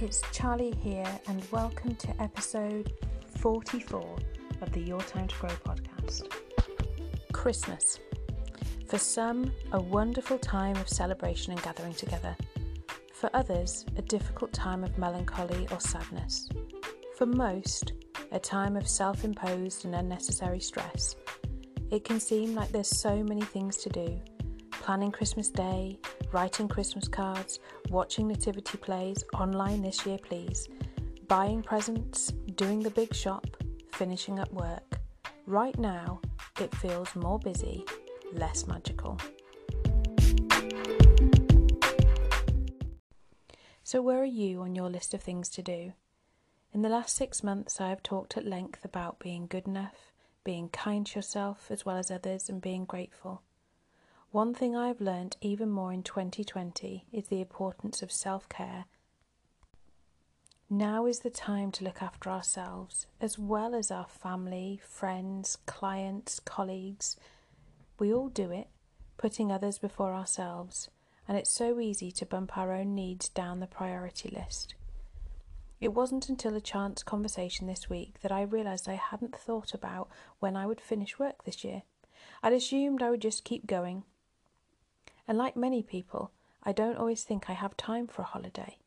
it's Charlie here, and welcome to episode 44 of the Your Time to Grow podcast. Christmas. For some, a wonderful time of celebration and gathering together. For others, a difficult time of melancholy or sadness. For most, a time of self imposed and unnecessary stress. It can seem like there's so many things to do planning Christmas Day, writing Christmas cards, watching nativity plays online this year, please, buying presents, doing the big shop, finishing up work. Right now, it feels more busy, less magical. So, where are you on your list of things to do? In the last six months, I have talked at length about being good enough, being kind to yourself as well as others, and being grateful. One thing I have learnt even more in 2020 is the importance of self care. Now is the time to look after ourselves as well as our family, friends, clients, colleagues. We all do it, putting others before ourselves, and it's so easy to bump our own needs down the priority list. It wasn't until a chance conversation this week that I realised I hadn't thought about when I would finish work this year. I'd assumed I would just keep going, and like many people, I don't always think I have time for a holiday.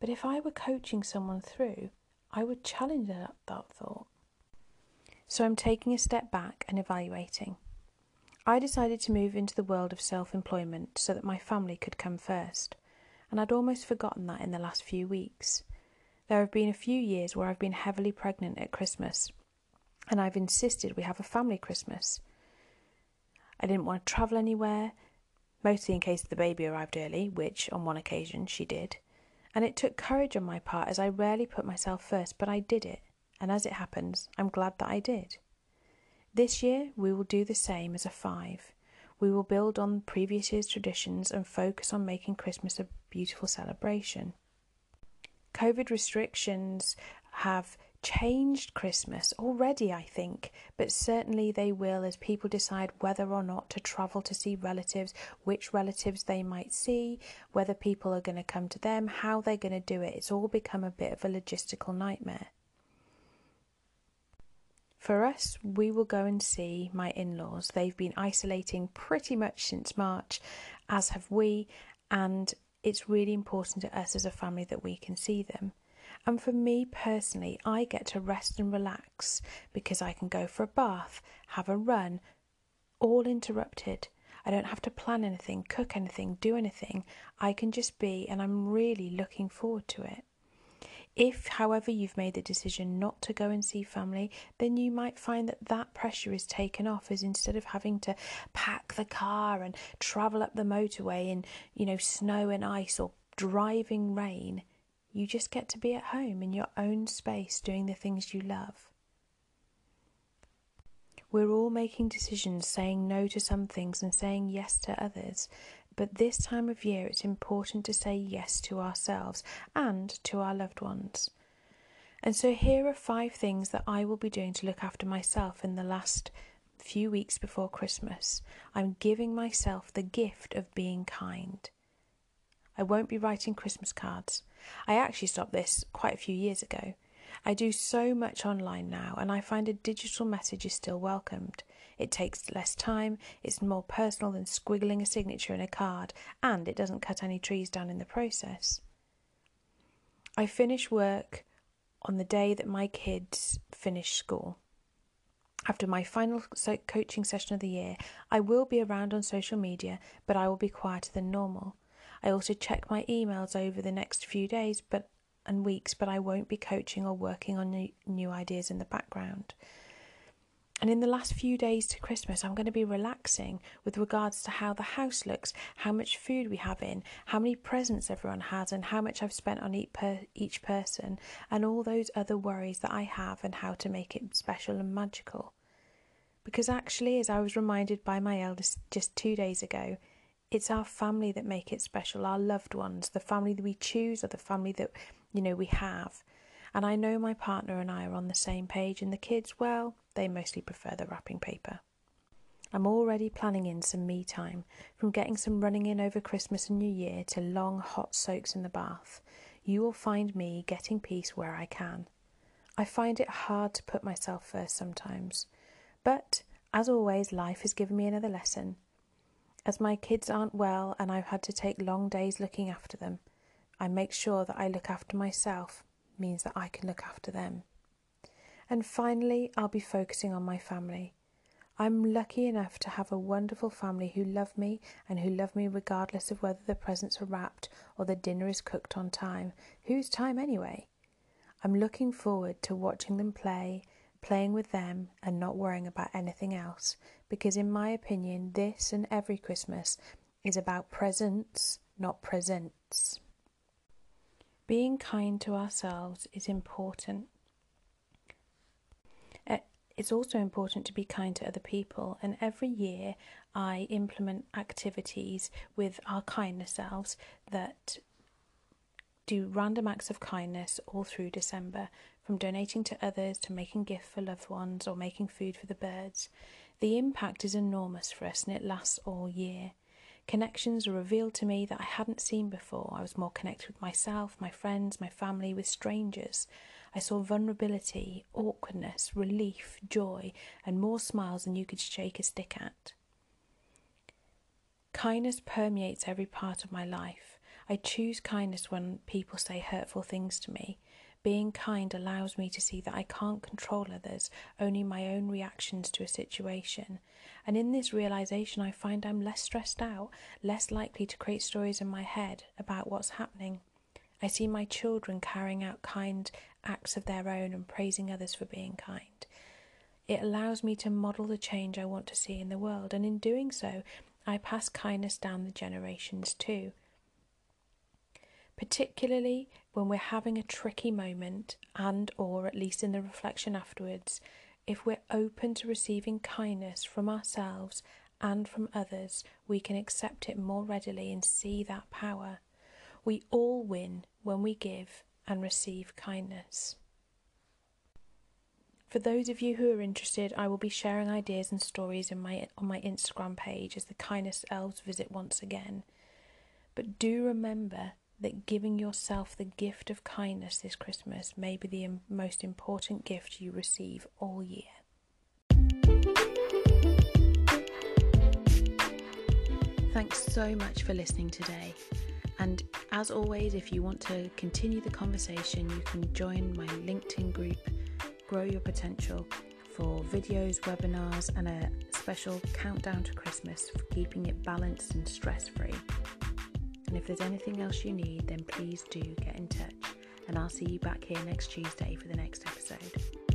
But if I were coaching someone through, I would challenge that, that thought. So I'm taking a step back and evaluating. I decided to move into the world of self employment so that my family could come first, and I'd almost forgotten that in the last few weeks. There have been a few years where I've been heavily pregnant at Christmas, and I've insisted we have a family Christmas. I didn't want to travel anywhere, mostly in case the baby arrived early, which on one occasion she did. And it took courage on my part as I rarely put myself first, but I did it, and as it happens, I'm glad that I did. This year we will do the same as a five. We will build on previous year's traditions and focus on making Christmas a beautiful celebration. COVID restrictions have changed Christmas already, I think, but certainly they will as people decide whether or not to travel to see relatives, which relatives they might see, whether people are going to come to them, how they're going to do it. It's all become a bit of a logistical nightmare. For us, we will go and see my in laws. They've been isolating pretty much since March, as have we, and it's really important to us as a family that we can see them. And for me personally, I get to rest and relax because I can go for a bath, have a run, all interrupted. I don't have to plan anything, cook anything, do anything. I can just be, and I'm really looking forward to it. If, however, you've made the decision not to go and see family, then you might find that that pressure is taken off as instead of having to pack the car and travel up the motorway in, you know, snow and ice or driving rain, you just get to be at home in your own space doing the things you love. We're all making decisions, saying no to some things and saying yes to others. But this time of year, it's important to say yes to ourselves and to our loved ones. And so, here are five things that I will be doing to look after myself in the last few weeks before Christmas. I'm giving myself the gift of being kind. I won't be writing Christmas cards. I actually stopped this quite a few years ago. I do so much online now, and I find a digital message is still welcomed. It takes less time, it's more personal than squiggling a signature in a card, and it doesn't cut any trees down in the process. I finish work on the day that my kids finish school. After my final coaching session of the year, I will be around on social media, but I will be quieter than normal. I also check my emails over the next few days but and weeks, but I won't be coaching or working on new, ideas in the background. And in the last few days to Christmas, I'm going to be relaxing with regards to how the house looks, how much food we have in, how many presents everyone has, and how much I've spent on each, per- each person, and all those other worries that I have, and how to make it special and magical. Because actually, as I was reminded by my eldest just two days ago, it's our family that make it special, our loved ones, the family that we choose or the family that, you know, we have. And I know my partner and I are on the same page, and the kids, well, they mostly prefer the wrapping paper. I'm already planning in some me time, from getting some running in over Christmas and New Year to long hot soaks in the bath. you will find me getting peace where I can. I find it hard to put myself first sometimes, but as always, life has given me another lesson. As my kids aren't well and I've had to take long days looking after them, I make sure that I look after myself, means that I can look after them. And finally, I'll be focusing on my family. I'm lucky enough to have a wonderful family who love me and who love me regardless of whether the presents are wrapped or the dinner is cooked on time. Whose time anyway? I'm looking forward to watching them play, playing with them, and not worrying about anything else. Because, in my opinion, this and every Christmas is about presence, not presents. Being kind to ourselves is important. Eh, it's also important to be kind to other people, and every year I implement activities with our Kindness Elves that do random acts of kindness all through December, from donating to others to making gifts for loved ones or making food for the birds. The impact is enormous for us and it lasts all year. Connections are revealed to me that I hadn't seen before. I was more connected with myself, my friends, my family, with strangers. I saw vulnerability, awkwardness, relief, joy, and more smiles than you could shake a stick at. Kindness permeates every part of my life. I choose kindness when people say hurtful things to me. Being kind allows me to see that I can't control others, only my own reactions to a situation. And in this realization, I find I'm less stressed out, less likely to create stories in my head about what's happening. I see my children carrying out kind acts of their own and praising others for being kind. It allows me to model the change I want to see in the world, and in doing so, I pass kindness down the generations too. Particularly when we're having a tricky moment and or at least in the reflection afterwards, if we're open to receiving kindness from ourselves and from others, we can accept it more readily and see that power. We all win when we give and receive kindness. For those of you who are interested, I will be sharing ideas and stories in my on my Instagram page as the Kindness Elves visit once again. But do remember that giving yourself the gift of kindness this Christmas may be the most important gift you receive all year. Thanks so much for listening today. And as always, if you want to continue the conversation, you can join my LinkedIn group, Grow Your Potential, for videos, webinars, and a special countdown to Christmas for keeping it balanced and stress free. And if there's anything else you need, then please do get in touch. And I'll see you back here next Tuesday for the next episode.